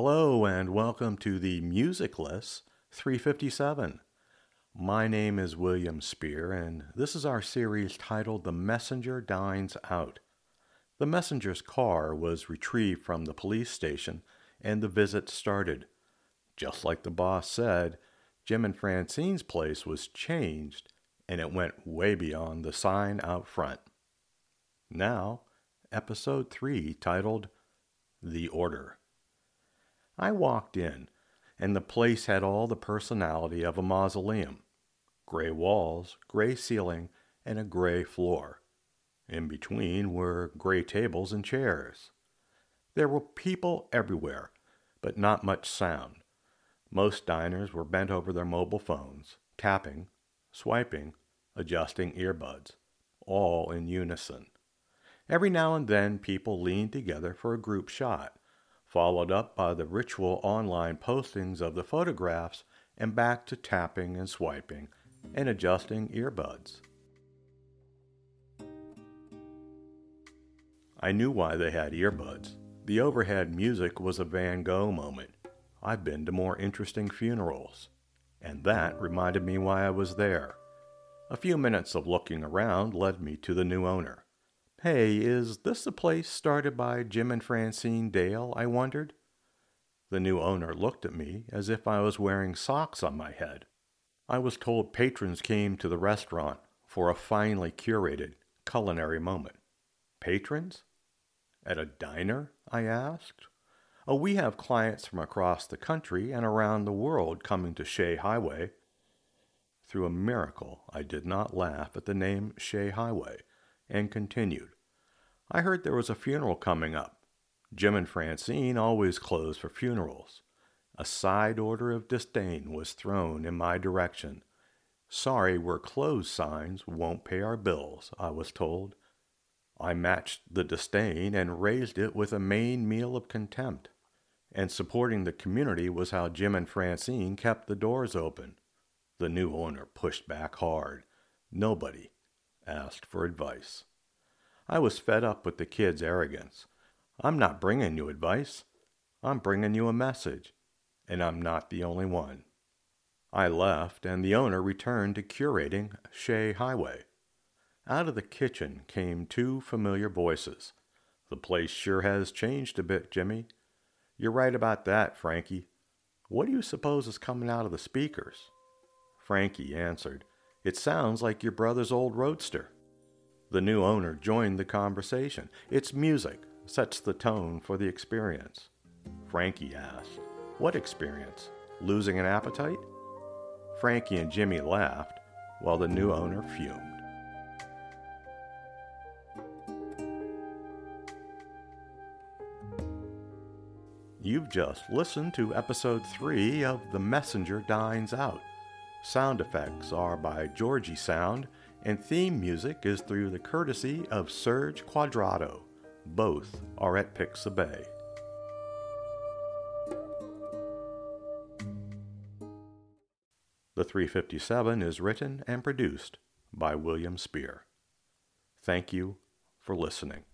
Hello and welcome to the Musicless 357. My name is William Spear, and this is our series titled The Messenger Dines Out. The messenger's car was retrieved from the police station, and the visit started. Just like the boss said, Jim and Francine's place was changed, and it went way beyond the sign out front. Now, episode 3, titled The Order. I walked in, and the place had all the personality of a mausoleum gray walls, gray ceiling, and a gray floor. In between were gray tables and chairs. There were people everywhere, but not much sound. Most diners were bent over their mobile phones, tapping, swiping, adjusting earbuds, all in unison. Every now and then people leaned together for a group shot, followed up by the ritual online postings of the photographs and back to tapping and swiping and adjusting earbuds. I knew why they had earbuds. The overhead music was a Van Gogh moment. I've been to more interesting funerals. And that reminded me why I was there. A few minutes of looking around led me to the new owner. Hey, is this the place started by Jim and Francine Dale? I wondered. The new owner looked at me as if I was wearing socks on my head. I was told patrons came to the restaurant for a finely curated culinary moment. Patrons? At a diner? I asked. Oh, we have clients from across the country and around the world coming to Shea Highway. Through a miracle, I did not laugh at the name Shea Highway and continued. I heard there was a funeral coming up. Jim and Francine always close for funerals. A side order of disdain was thrown in my direction. Sorry, we're closed signs won't pay our bills, I was told. I matched the disdain and raised it with a main meal of contempt. And supporting the community was how Jim and Francine kept the doors open. The new owner pushed back hard. Nobody asked for advice. I was fed up with the kid's arrogance. I'm not bringing you advice. I'm bringing you a message, and I'm not the only one. I left, and the owner returned to curating Shea Highway. Out of the kitchen came two familiar voices. The place sure has changed a bit, Jimmy. You're right about that, Frankie. What do you suppose is coming out of the speakers? Frankie answered, It sounds like your brother's old roadster. The new owner joined the conversation. It's music, sets the tone for the experience. Frankie asked, What experience? Losing an appetite? Frankie and Jimmy laughed, while the new owner fumed. You've just listened to episode 3 of The Messenger Dines Out. Sound effects are by Georgie Sound, and theme music is through the courtesy of Serge Quadrado. Both are at Pixabay. The 357 is written and produced by William Spear. Thank you for listening.